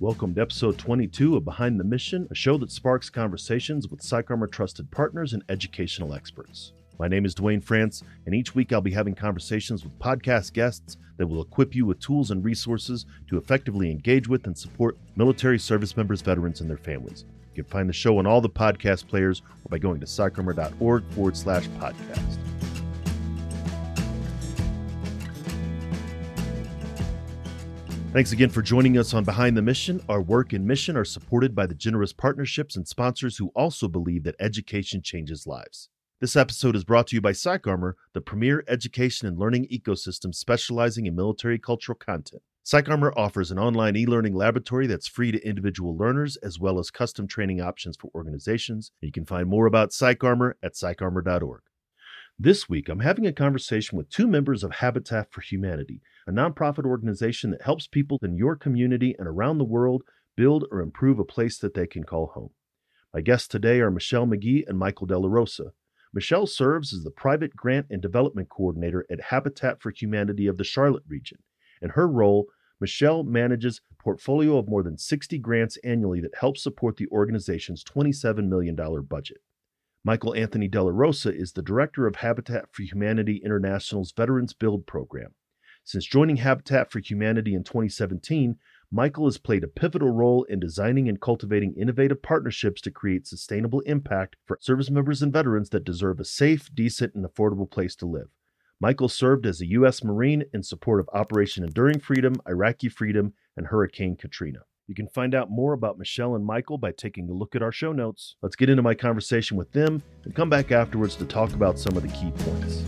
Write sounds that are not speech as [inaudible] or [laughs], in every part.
Welcome to episode 22 of Behind the Mission, a show that sparks conversations with PsychArmor trusted partners and educational experts. My name is Duane France, and each week I'll be having conversations with podcast guests that will equip you with tools and resources to effectively engage with and support military service members, veterans, and their families. You can find the show on all the podcast players or by going to psycharmor.org forward slash podcast. Thanks again for joining us on Behind the Mission. Our work and mission are supported by the generous partnerships and sponsors who also believe that education changes lives. This episode is brought to you by PsychArmor, the premier education and learning ecosystem specializing in military cultural content. PsychArmor offers an online e learning laboratory that's free to individual learners as well as custom training options for organizations. You can find more about PsychArmor at psycharmor.org. This week, I'm having a conversation with two members of Habitat for Humanity, a nonprofit organization that helps people in your community and around the world build or improve a place that they can call home. My guests today are Michelle McGee and Michael Della Rosa. Michelle serves as the Private Grant and Development Coordinator at Habitat for Humanity of the Charlotte region. In her role, Michelle manages a portfolio of more than 60 grants annually that help support the organization's $27 million budget. Michael Anthony Della Rosa is the director of Habitat for Humanity International's Veterans Build program. Since joining Habitat for Humanity in 2017, Michael has played a pivotal role in designing and cultivating innovative partnerships to create sustainable impact for service members and veterans that deserve a safe, decent, and affordable place to live. Michael served as a U.S. Marine in support of Operation Enduring Freedom, Iraqi Freedom, and Hurricane Katrina. You can find out more about Michelle and Michael by taking a look at our show notes. Let's get into my conversation with them and come back afterwards to talk about some of the key points.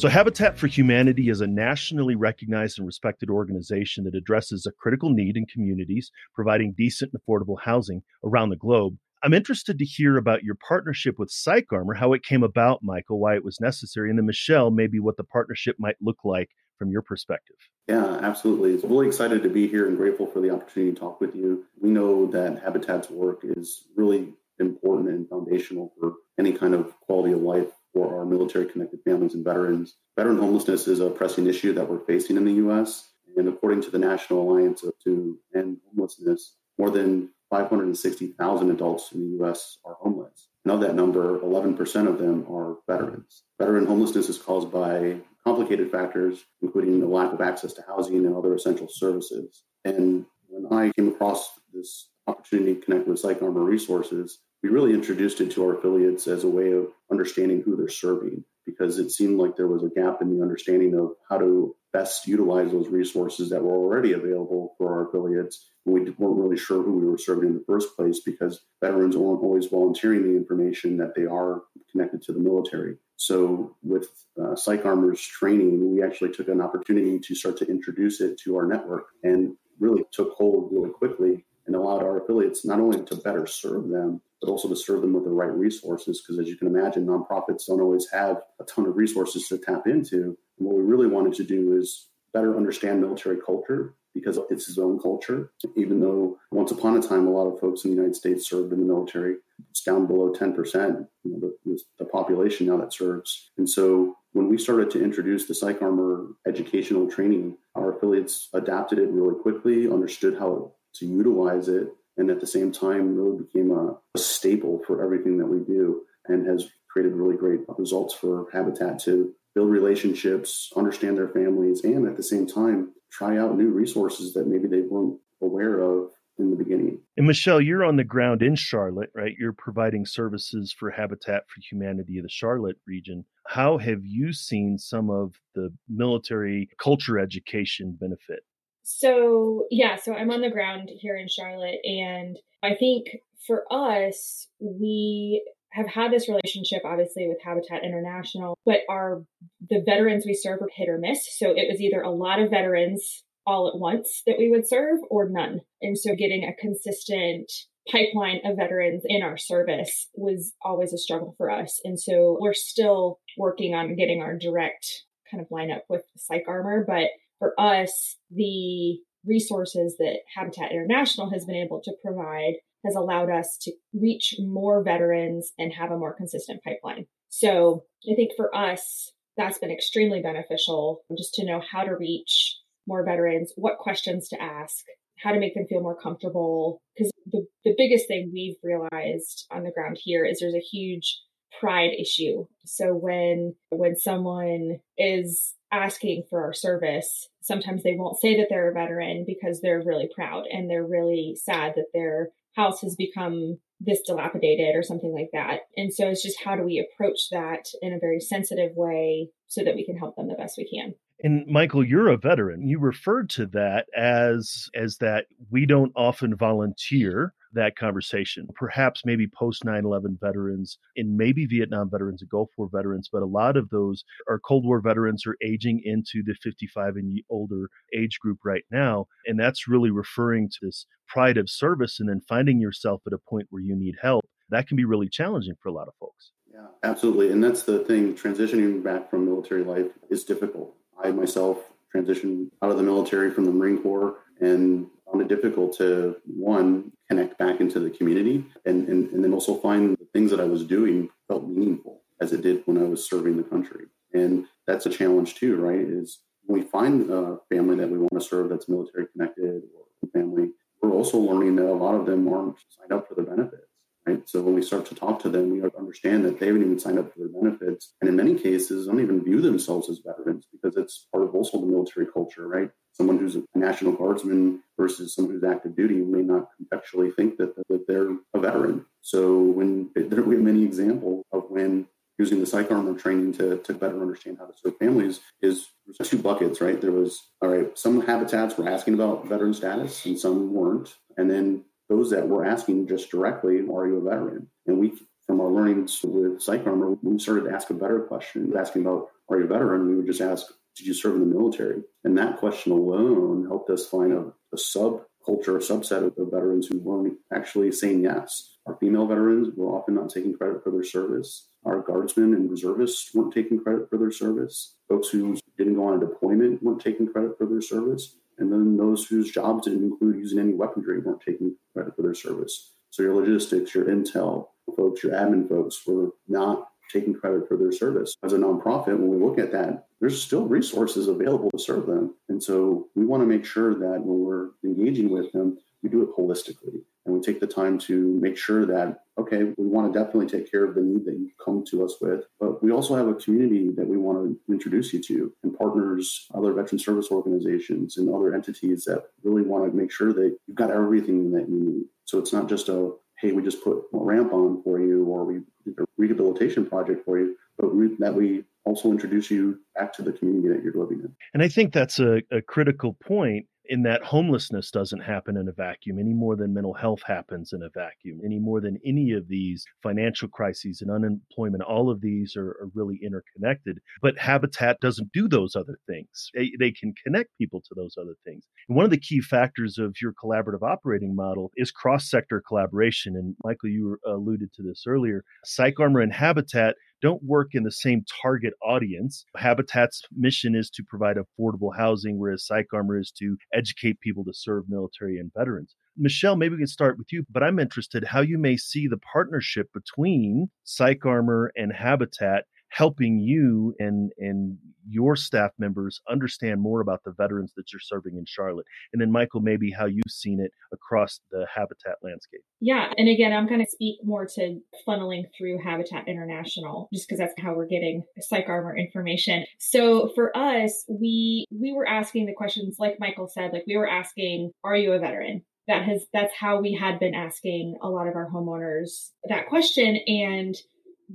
So, Habitat for Humanity is a nationally recognized and respected organization that addresses a critical need in communities, providing decent and affordable housing around the globe. I'm interested to hear about your partnership with PsychArmor, how it came about, Michael, why it was necessary, and then Michelle, maybe what the partnership might look like from your perspective. Yeah, absolutely. It's really excited to be here and grateful for the opportunity to talk with you. We know that Habitat's work is really important and foundational for any kind of quality of life for our military connected families and veterans. Veteran homelessness is a pressing issue that we're facing in the U.S. And according to the National Alliance to End Homelessness, more than 560,000 adults in the U.S. are homeless. And of that number, 11% of them are veterans. Veteran homelessness is caused by complicated factors, including the lack of access to housing and other essential services. And when I came across this opportunity to connect with PsychArmor Resources, we really introduced it to our affiliates as a way of understanding who they're serving because it seemed like there was a gap in the understanding of how to best utilize those resources that were already available for our affiliates. We weren't really sure who we were serving in the first place because veterans aren't always volunteering the information that they are connected to the military. So, with uh, PsychArmor's training, we actually took an opportunity to start to introduce it to our network and really took hold really quickly and allowed our affiliates not only to better serve them, but also to serve them with the right resources. Because as you can imagine, nonprofits don't always have a ton of resources to tap into. And what we really wanted to do is better understand military culture because it's its own culture. Even though once upon a time, a lot of folks in the United States served in the military, it's down below 10%, you know, the, the population now that serves. And so when we started to introduce the PsychArmor educational training, our affiliates adapted it really quickly, understood how to utilize it, and at the same time really became a, a staple for everything that we do and has created really great results for Habitat to build relationships, understand their families, and at the same time try out new resources that maybe they weren't aware of in the beginning. And Michelle, you're on the ground in Charlotte, right? You're providing services for Habitat for Humanity of the Charlotte region. How have you seen some of the military culture education benefit? So, yeah, so I'm on the ground here in Charlotte. And I think for us, we have had this relationship obviously with Habitat International, but our the veterans we serve were hit or miss. So it was either a lot of veterans all at once that we would serve or none. And so getting a consistent pipeline of veterans in our service was always a struggle for us. And so we're still working on getting our direct kind of lineup with Psych Armor, but for us, the resources that Habitat International has been able to provide has allowed us to reach more veterans and have a more consistent pipeline. So I think for us, that's been extremely beneficial just to know how to reach more veterans, what questions to ask, how to make them feel more comfortable. Because the, the biggest thing we've realized on the ground here is there's a huge pride issue. So when when someone is asking for our service, sometimes they won't say that they're a veteran because they're really proud and they're really sad that their house has become this dilapidated or something like that. And so it's just how do we approach that in a very sensitive way so that we can help them the best we can. And Michael, you're a veteran. You referred to that as as that we don't often volunteer that conversation. Perhaps maybe post 9 11 veterans and maybe Vietnam veterans and Gulf War veterans, but a lot of those are Cold War veterans are aging into the 55 and older age group right now. And that's really referring to this pride of service and then finding yourself at a point where you need help. That can be really challenging for a lot of folks. Yeah, absolutely. And that's the thing transitioning back from military life is difficult. I myself transitioned out of the military from the Marine Corps and found it difficult to one connect back into the community and, and, and then also find the things that I was doing felt meaningful as it did when I was serving the country. And that's a challenge too, right? Is when we find a family that we want to serve that's military connected or family, we're also learning that a lot of them aren't signed up for the benefits. Right? So when we start to talk to them, we understand that they haven't even signed up for their benefits, and in many cases, don't even view themselves as veterans because it's part of also the military culture, right? Someone who's a National Guardsman versus someone who's active duty may not contextually think that, that they're a veteran. So when there we have many examples of when using the psych armor training to, to better understand how to serve families is two buckets, right? There was all right, some habitats were asking about veteran status and some weren't, and then those that were asking just directly, are you a veteran? And we, from our learnings with Psych Armor, we started to ask a better question, asking about, are you a veteran? We would just ask, did you serve in the military? And that question alone helped us find a, a subculture, a subset of the veterans who weren't actually saying yes. Our female veterans were often not taking credit for their service. Our guardsmen and reservists weren't taking credit for their service. Folks who didn't go on a deployment weren't taking credit for their service. And then those whose jobs didn't include using any weaponry weren't taking credit for their service. So your logistics, your intel folks, your admin folks were not taking credit for their service. As a nonprofit, when we look at that, there's still resources available to serve them. And so we want to make sure that when we're engaging with them, we do it holistically and we take the time to make sure that okay we want to definitely take care of the need that you come to us with but we also have a community that we want to introduce you to and partners other veteran service organizations and other entities that really want to make sure that you've got everything that you need so it's not just a hey we just put a ramp on for you or we did a rehabilitation project for you but we, that we also introduce you back to the community that you're living in. And i think that's a, a critical point in that homelessness doesn't happen in a vacuum any more than mental health happens in a vacuum, any more than any of these financial crises and unemployment. All of these are, are really interconnected. But Habitat doesn't do those other things. They, they can connect people to those other things. And one of the key factors of your collaborative operating model is cross sector collaboration. And Michael, you alluded to this earlier. Psych Armor and Habitat don't work in the same target audience. Habitat's mission is to provide affordable housing, whereas Psych Armor is to educate people to serve military and veterans. Michelle, maybe we can start with you, but I'm interested how you may see the partnership between Psych Armor and Habitat helping you and and your staff members understand more about the veterans that you're serving in Charlotte. And then Michael, maybe how you've seen it across the Habitat landscape. Yeah, and again, I'm going to speak more to funneling through Habitat International just because that's how we're getting psych armor information. So for us, we we were asking the questions like Michael said, like we were asking, are you a veteran? That has that's how we had been asking a lot of our homeowners that question and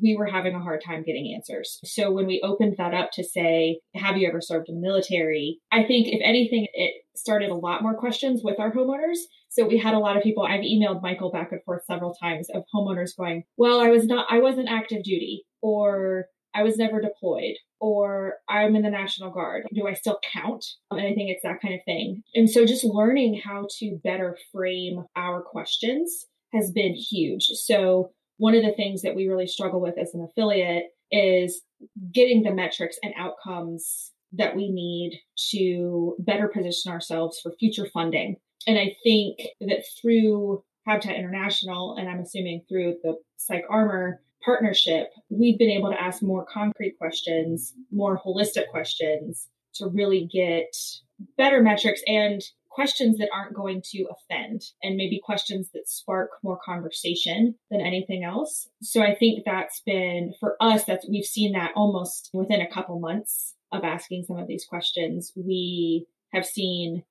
we were having a hard time getting answers. So when we opened that up to say, have you ever served in the military? I think if anything, it started a lot more questions with our homeowners. So we had a lot of people, I've emailed Michael back and forth several times of homeowners going, well, I was not, I wasn't active duty or I was never deployed or I'm in the National Guard. Do I still count? Um, and I think it's that kind of thing. And so just learning how to better frame our questions has been huge. So one of the things that we really struggle with as an affiliate is getting the metrics and outcomes that we need to better position ourselves for future funding. And I think that through Habitat International, and I'm assuming through the Psych Armor partnership, we've been able to ask more concrete questions, more holistic questions to really get better metrics and questions that aren't going to offend and maybe questions that spark more conversation than anything else. So I think that's been for us that we've seen that almost within a couple months of asking some of these questions. We have seen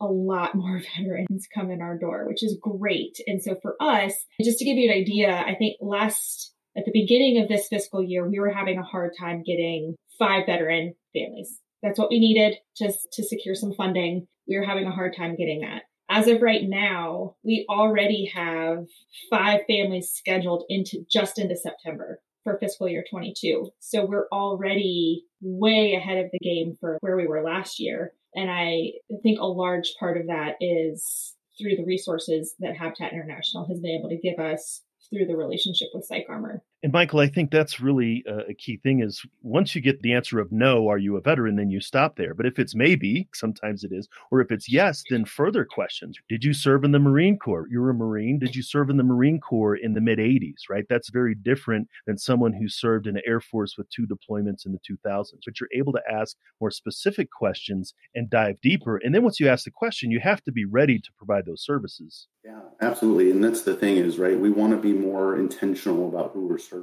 a lot [laughs] more veterans come in our door, which is great. And so for us, just to give you an idea, I think last at the beginning of this fiscal year, we were having a hard time getting five veteran families. That's what we needed just to secure some funding. We were having a hard time getting that. As of right now, we already have five families scheduled into just into September for fiscal year 22. So we're already way ahead of the game for where we were last year. And I think a large part of that is through the resources that Habitat International has been able to give us through the relationship with PsychArmor. And Michael, I think that's really uh, a key thing is once you get the answer of no, are you a veteran, then you stop there. But if it's maybe, sometimes it is, or if it's yes, then further questions. Did you serve in the Marine Corps? You're a Marine. Did you serve in the Marine Corps in the mid 80s, right? That's very different than someone who served in the Air Force with two deployments in the 2000s. But you're able to ask more specific questions and dive deeper. And then once you ask the question, you have to be ready to provide those services. Yeah, absolutely. And that's the thing is, right? We want to be more intentional about who we're serving.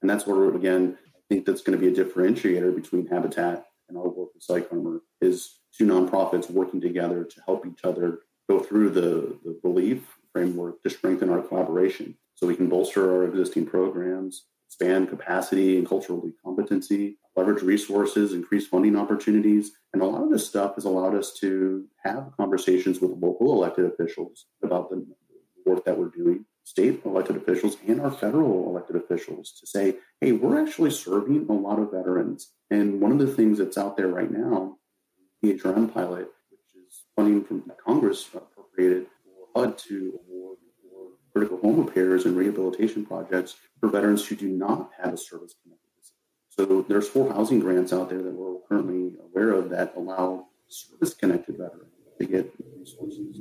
And that's where, again, I think that's going to be a differentiator between Habitat and our work with PsychArmor is two nonprofits working together to help each other go through the, the belief framework to strengthen our collaboration so we can bolster our existing programs, expand capacity and cultural competency, leverage resources, increase funding opportunities. And a lot of this stuff has allowed us to have conversations with local elected officials about the work that we're doing state elected officials and our federal elected officials to say, hey, we're actually serving a lot of veterans. And one of the things that's out there right now, the HRM pilot, which is funding from Congress appropriated for HUD to award for critical home repairs and rehabilitation projects for veterans who do not have a service connected disability. So there's four housing grants out there that we're currently aware of that allow service connected veterans to get resources.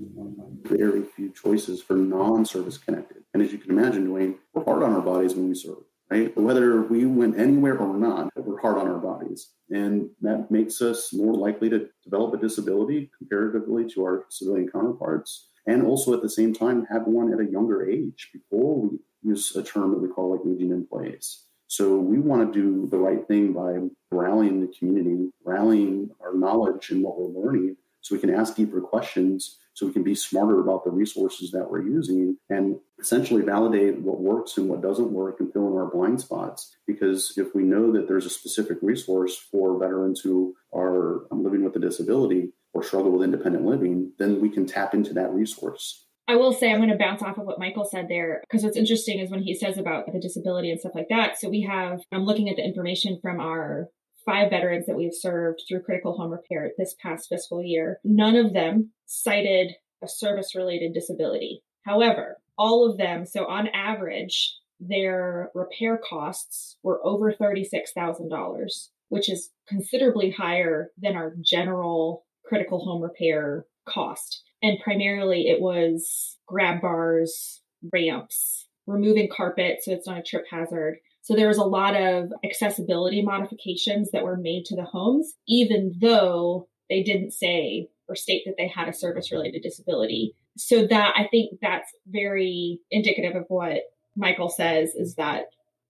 Very few choices for non-service connected. And as you can imagine, Duane, we're hard on our bodies when we serve, right? Whether we went anywhere or not, we're hard on our bodies. And that makes us more likely to develop a disability comparatively to our civilian counterparts. And also at the same time, have one at a younger age before we use a term that we call like aging in place. So we want to do the right thing by rallying the community, rallying our knowledge and what we're learning so we can ask deeper questions so we can be smarter about the resources that we're using and essentially validate what works and what doesn't work and fill in our blind spots because if we know that there's a specific resource for veterans who are um, living with a disability or struggle with independent living then we can tap into that resource I will say I'm going to bounce off of what Michael said there because what's interesting is when he says about the disability and stuff like that. So we have I'm looking at the information from our five veterans that we've served through critical home repair this past fiscal year, none of them cited a service related disability. However, all of them, so on average, their repair costs were over $36,000, which is considerably higher than our general critical home repair cost. And primarily it was grab bars, ramps, removing carpet so it's not a trip hazard, so there was a lot of accessibility modifications that were made to the homes, even though they didn't say or state that they had a service related disability. So that I think that's very indicative of what Michael says is that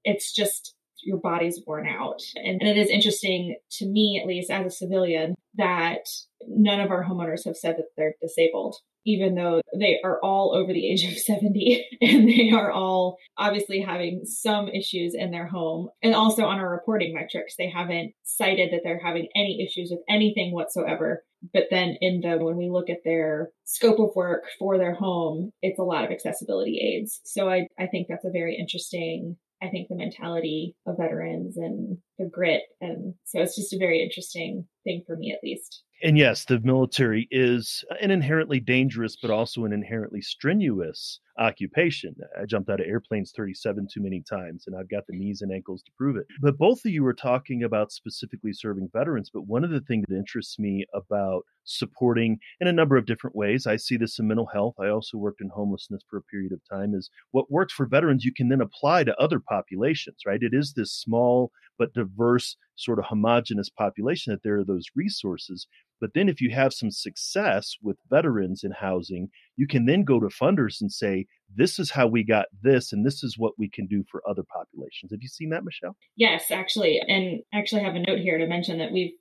it's just your body's worn out. And, and, it is interesting to me, at least as a civilian, that none of our homeowners have said that they're disabled even though they are all over the age of [laughs] 70 and they are all obviously having some issues in their home. And also on our reporting metrics, they haven't cited that they're having any issues with anything whatsoever. But then in the, when we look at their scope of work for their home, it's a lot of accessibility aids. So I, I think that's a very interesting I think the mentality of veterans and the grit. And so it's just a very interesting thing for me, at least and yes, the military is an inherently dangerous, but also an inherently strenuous occupation. I jumped out of airplanes 37 too many times, and I've got the knees and ankles to prove it. But both of you were talking about specifically serving veterans. But one of the things that interests me about supporting in a number of different ways. I see this in mental health. I also worked in homelessness for a period of time. Is what works for veterans, you can then apply to other populations, right? It is this small but diverse, sort of homogenous population that there are those resources. But then, if you have some success with veterans in housing, you can then go to funders and say, This is how we got this, and this is what we can do for other populations. Have you seen that, Michelle? Yes, actually. And actually have a note here to mention that we've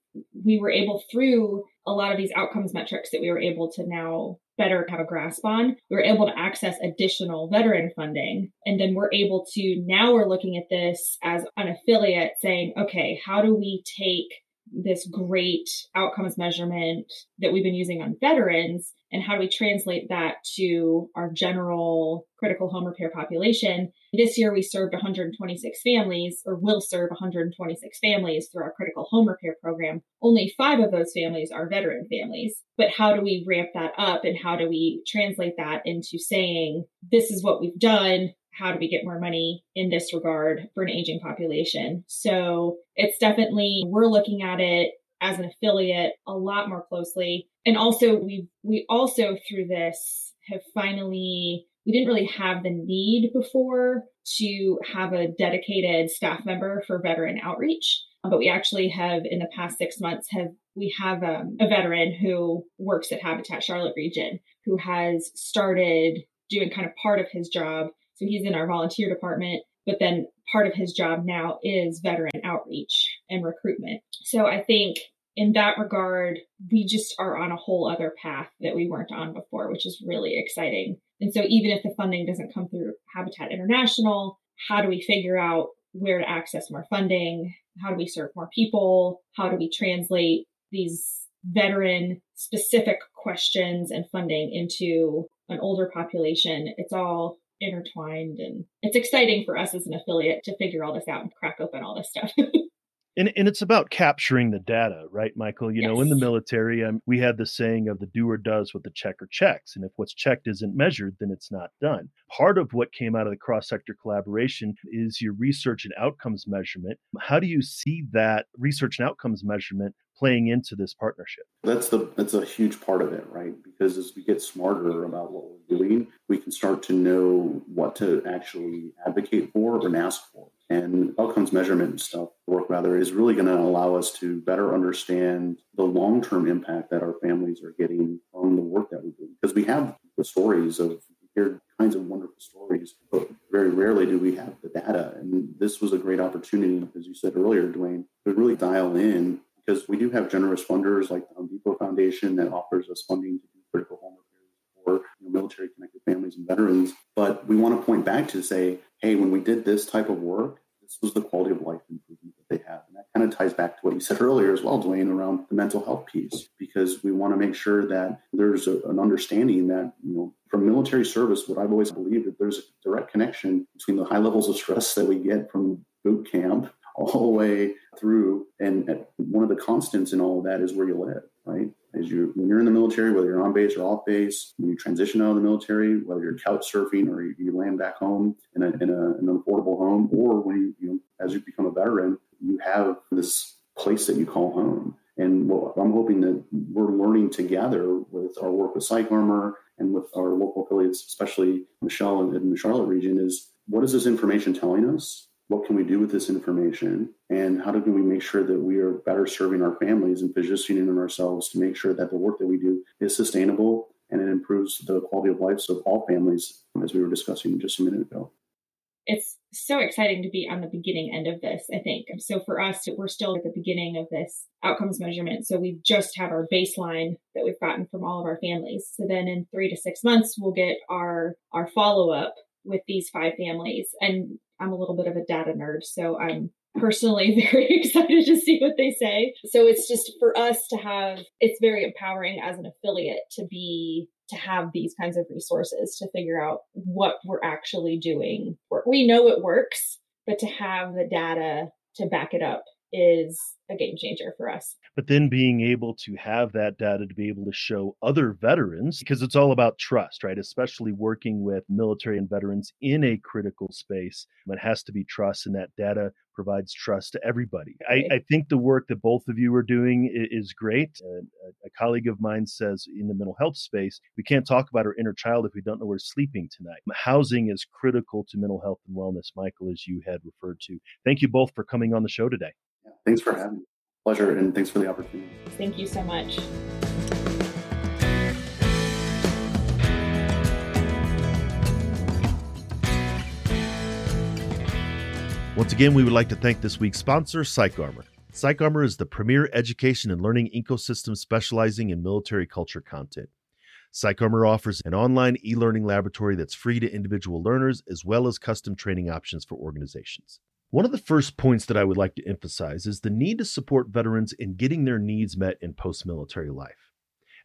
we were able through a lot of these outcomes metrics that we were able to now better have a grasp on we were able to access additional veteran funding and then we're able to now we're looking at this as an affiliate saying okay how do we take this great outcomes measurement that we've been using on veterans and how do we translate that to our general critical home repair population? This year we served 126 families or will serve 126 families through our critical home repair program. Only five of those families are veteran families. But how do we ramp that up and how do we translate that into saying this is what we've done how do we get more money in this regard for an aging population? So it's definitely, we're looking at it as an affiliate a lot more closely. And also we, we also through this have finally, we didn't really have the need before to have a dedicated staff member for veteran outreach. But we actually have in the past six months have we have um, a veteran who works at Habitat Charlotte region who has started doing kind of part of his job so he's in our volunteer department, but then part of his job now is veteran outreach and recruitment. So I think in that regard, we just are on a whole other path that we weren't on before, which is really exciting. And so even if the funding doesn't come through Habitat International, how do we figure out where to access more funding? How do we serve more people? How do we translate these veteran specific questions and funding into an older population? It's all intertwined and it's exciting for us as an affiliate to figure all this out and crack open all this stuff. [laughs] and, and it's about capturing the data, right, Michael? You yes. know, in the military, um, we had the saying of the doer does what the checker checks. And if what's checked isn't measured, then it's not done. Part of what came out of the cross sector collaboration is your research and outcomes measurement. How do you see that research and outcomes measurement playing into this partnership? That's the that's a huge part of it, right? Because as we get smarter about what we're doing, we can start to know what to actually advocate for and ask for. And outcomes measurement and stuff work rather is really going to allow us to better understand the long-term impact that our families are getting from the work that we do. Because we have the stories of hear kinds of wonderful stories, but very rarely do we have the data. And this was a great opportunity, as you said earlier, Duane, to really dial in because we do have generous funders like the Home Depot Foundation that offers us funding to do critical home repairs for you know, military connected families and veterans. But we want to point back to say, hey, when we did this type of work, this was the quality of life improvement that they have. And that kind of ties back to what you said earlier as well, Duane, around the mental health piece, because we want to make sure that there's a, an understanding that, you know, from military service, what I've always believed that there's a direct connection between the high levels of stress that we get from boot camp all the way through. And one of the constants in all of that is where you live, right? As you, when you're in the military, whether you're on base or off base, when you transition out of the military, whether you're couch surfing or you, you land back home in, a, in a, an affordable home, or when you, you know, as you become a veteran, you have this place that you call home. And what I'm hoping that we're learning together with our work with Psych Armor and with our local affiliates, especially Michelle in the Charlotte region, is what is this information telling us? What can we do with this information? And how do we make sure that we are better serving our families and positioning ourselves to make sure that the work that we do is sustainable and it improves the quality of lives of all families as we were discussing just a minute ago. It's so exciting to be on the beginning end of this i think. So for us we're still at the beginning of this outcomes measurement. So we just have our baseline that we've gotten from all of our families. So then in three to six months we'll get our our follow-up with these five families. And I'm a little bit of a data nerd, so I'm personally [laughs] very excited to see what they say. So it's just for us to have, it's very empowering as an affiliate to be, to have these kinds of resources to figure out what we're actually doing. We know it works, but to have the data to back it up is a game changer for us. But then being able to have that data to be able to show other veterans, because it's all about trust, right? Especially working with military and veterans in a critical space. It has to be trust, and that data provides trust to everybody. I, I think the work that both of you are doing is, great. Uh, a colleague of mine says in the mental health space, we can't talk about our inner child if we don't know where sleeping tonight. Housing is critical to mental health and wellness, Michael, as you had referred to. Thank you both for coming on the show today. Yeah, thanks for having me. Pleasure, and thanks for the opportunity. Thank you so much. Once again, we would like to thank this week's sponsor, PsychArmor. PsychArmor is the premier education and learning ecosystem specializing in military culture content. PsychArmor offers an online e learning laboratory that's free to individual learners as well as custom training options for organizations. One of the first points that I would like to emphasize is the need to support veterans in getting their needs met in post military life.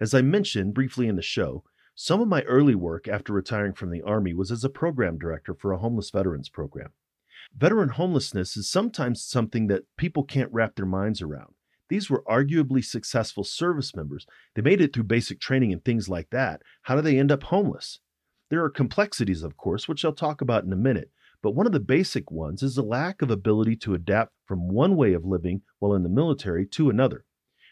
As I mentioned briefly in the show, some of my early work after retiring from the Army was as a program director for a homeless veterans program. Veteran homelessness is sometimes something that people can't wrap their minds around. These were arguably successful service members. They made it through basic training and things like that. How do they end up homeless? There are complexities, of course, which I'll talk about in a minute, but one of the basic ones is the lack of ability to adapt from one way of living while in the military to another.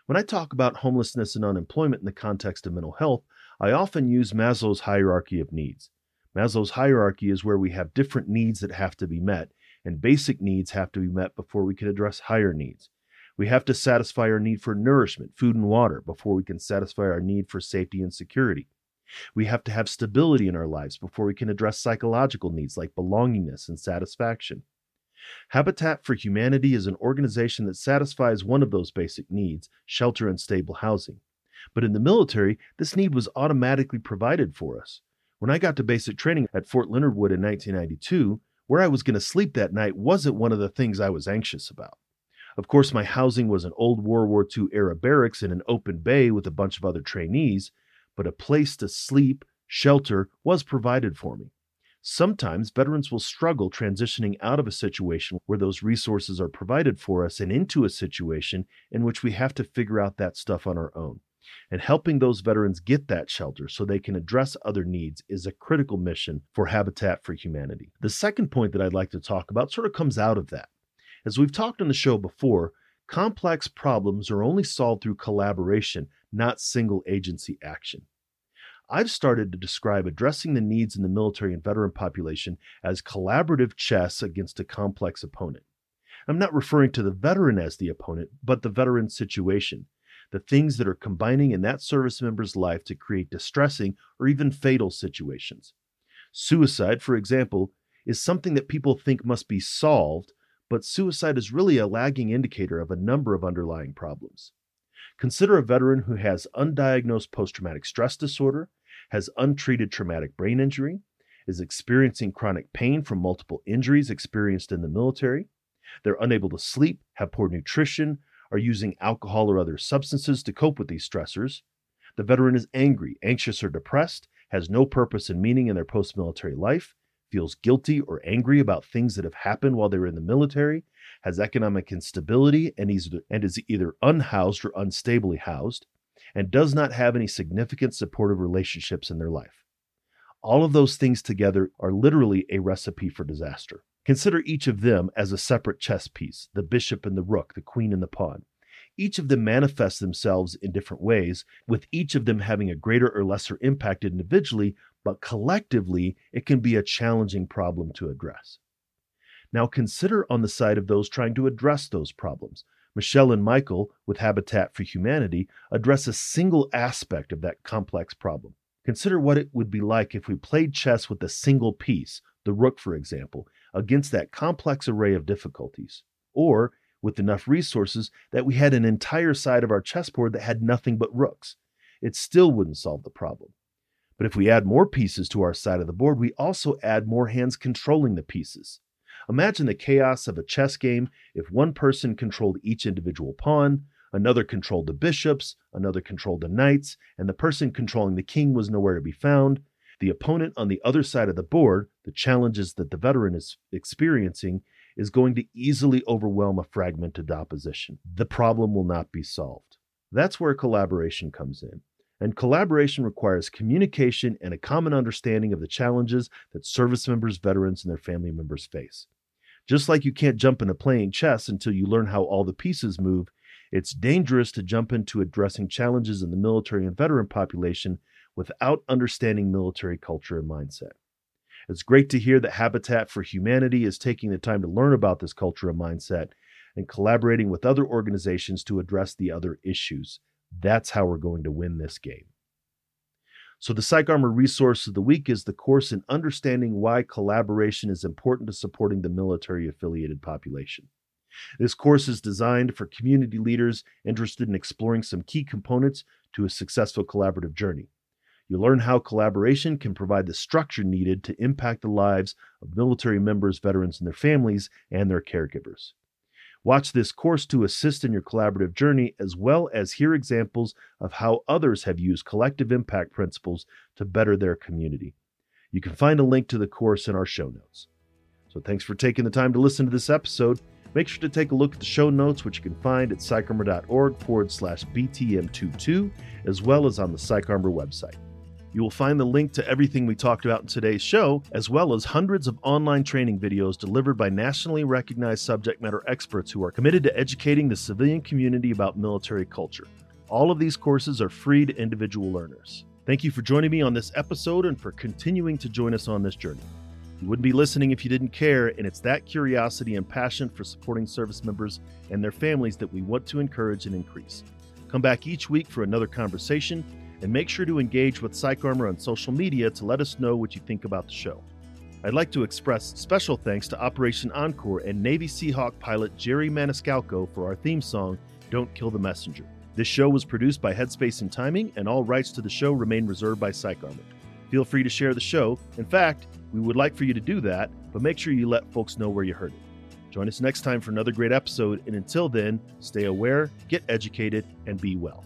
When I talk about homelessness and unemployment in the context of mental health, I often use Maslow's hierarchy of needs. Maslow's hierarchy is where we have different needs that have to be met, and basic needs have to be met before we can address higher needs. We have to satisfy our need for nourishment, food, and water before we can satisfy our need for safety and security. We have to have stability in our lives before we can address psychological needs like belongingness and satisfaction. Habitat for Humanity is an organization that satisfies one of those basic needs shelter and stable housing. But in the military, this need was automatically provided for us. When I got to basic training at Fort Leonard Wood in 1992, where I was going to sleep that night wasn't one of the things I was anxious about. Of course, my housing was an old World War II era barracks in an open bay with a bunch of other trainees, but a place to sleep, shelter was provided for me. Sometimes veterans will struggle transitioning out of a situation where those resources are provided for us and into a situation in which we have to figure out that stuff on our own. And helping those veterans get that shelter so they can address other needs is a critical mission for Habitat for Humanity. The second point that I'd like to talk about sort of comes out of that. As we've talked on the show before, complex problems are only solved through collaboration, not single agency action. I've started to describe addressing the needs in the military and veteran population as collaborative chess against a complex opponent. I'm not referring to the veteran as the opponent, but the veteran situation, the things that are combining in that service member's life to create distressing or even fatal situations. Suicide, for example, is something that people think must be solved, but suicide is really a lagging indicator of a number of underlying problems. Consider a veteran who has undiagnosed post traumatic stress disorder, has untreated traumatic brain injury, is experiencing chronic pain from multiple injuries experienced in the military. They're unable to sleep, have poor nutrition, are using alcohol or other substances to cope with these stressors. The veteran is angry, anxious, or depressed, has no purpose and meaning in their post military life, feels guilty or angry about things that have happened while they were in the military, has economic instability, and, and is either unhoused or unstably housed, and does not have any significant supportive relationships in their life. All of those things together are literally a recipe for disaster. Consider each of them as a separate chess piece the bishop and the rook, the queen and the pawn. Each of them manifests themselves in different ways, with each of them having a greater or lesser impact individually, but collectively, it can be a challenging problem to address. Now consider on the side of those trying to address those problems. Michelle and Michael, with Habitat for Humanity, address a single aspect of that complex problem. Consider what it would be like if we played chess with a single piece, the rook, for example, against that complex array of difficulties. Or with enough resources that we had an entire side of our chessboard that had nothing but rooks. It still wouldn't solve the problem. But if we add more pieces to our side of the board, we also add more hands controlling the pieces. Imagine the chaos of a chess game if one person controlled each individual pawn, another controlled the bishops, another controlled the knights, and the person controlling the king was nowhere to be found. The opponent on the other side of the board, the challenges that the veteran is experiencing, is going to easily overwhelm a fragmented opposition. The problem will not be solved. That's where collaboration comes in. And collaboration requires communication and a common understanding of the challenges that service members, veterans, and their family members face. Just like you can't jump into playing chess until you learn how all the pieces move, it's dangerous to jump into addressing challenges in the military and veteran population without understanding military culture and mindset. It's great to hear that Habitat for Humanity is taking the time to learn about this culture and mindset and collaborating with other organizations to address the other issues. That's how we're going to win this game. So, the Psych Armor resource of the week is the course in understanding why collaboration is important to supporting the military affiliated population. This course is designed for community leaders interested in exploring some key components to a successful collaborative journey. You learn how collaboration can provide the structure needed to impact the lives of military members, veterans, and their families, and their caregivers. Watch this course to assist in your collaborative journey, as well as hear examples of how others have used collective impact principles to better their community. You can find a link to the course in our show notes. So, thanks for taking the time to listen to this episode. Make sure to take a look at the show notes, which you can find at psycharmor.org forward slash BTM22, as well as on the PsychArmor website. You will find the link to everything we talked about in today's show, as well as hundreds of online training videos delivered by nationally recognized subject matter experts who are committed to educating the civilian community about military culture. All of these courses are free to individual learners. Thank you for joining me on this episode and for continuing to join us on this journey. You wouldn't be listening if you didn't care, and it's that curiosity and passion for supporting service members and their families that we want to encourage and increase. Come back each week for another conversation and make sure to engage with Psych Armor on social media to let us know what you think about the show. I'd like to express special thanks to Operation Encore and Navy Seahawk pilot Jerry Maniscalco for our theme song, Don't Kill the Messenger. This show was produced by Headspace and Timing, and all rights to the show remain reserved by Psych Armor. Feel free to share the show. In fact, we would like for you to do that, but make sure you let folks know where you heard it. Join us next time for another great episode, and until then, stay aware, get educated, and be well.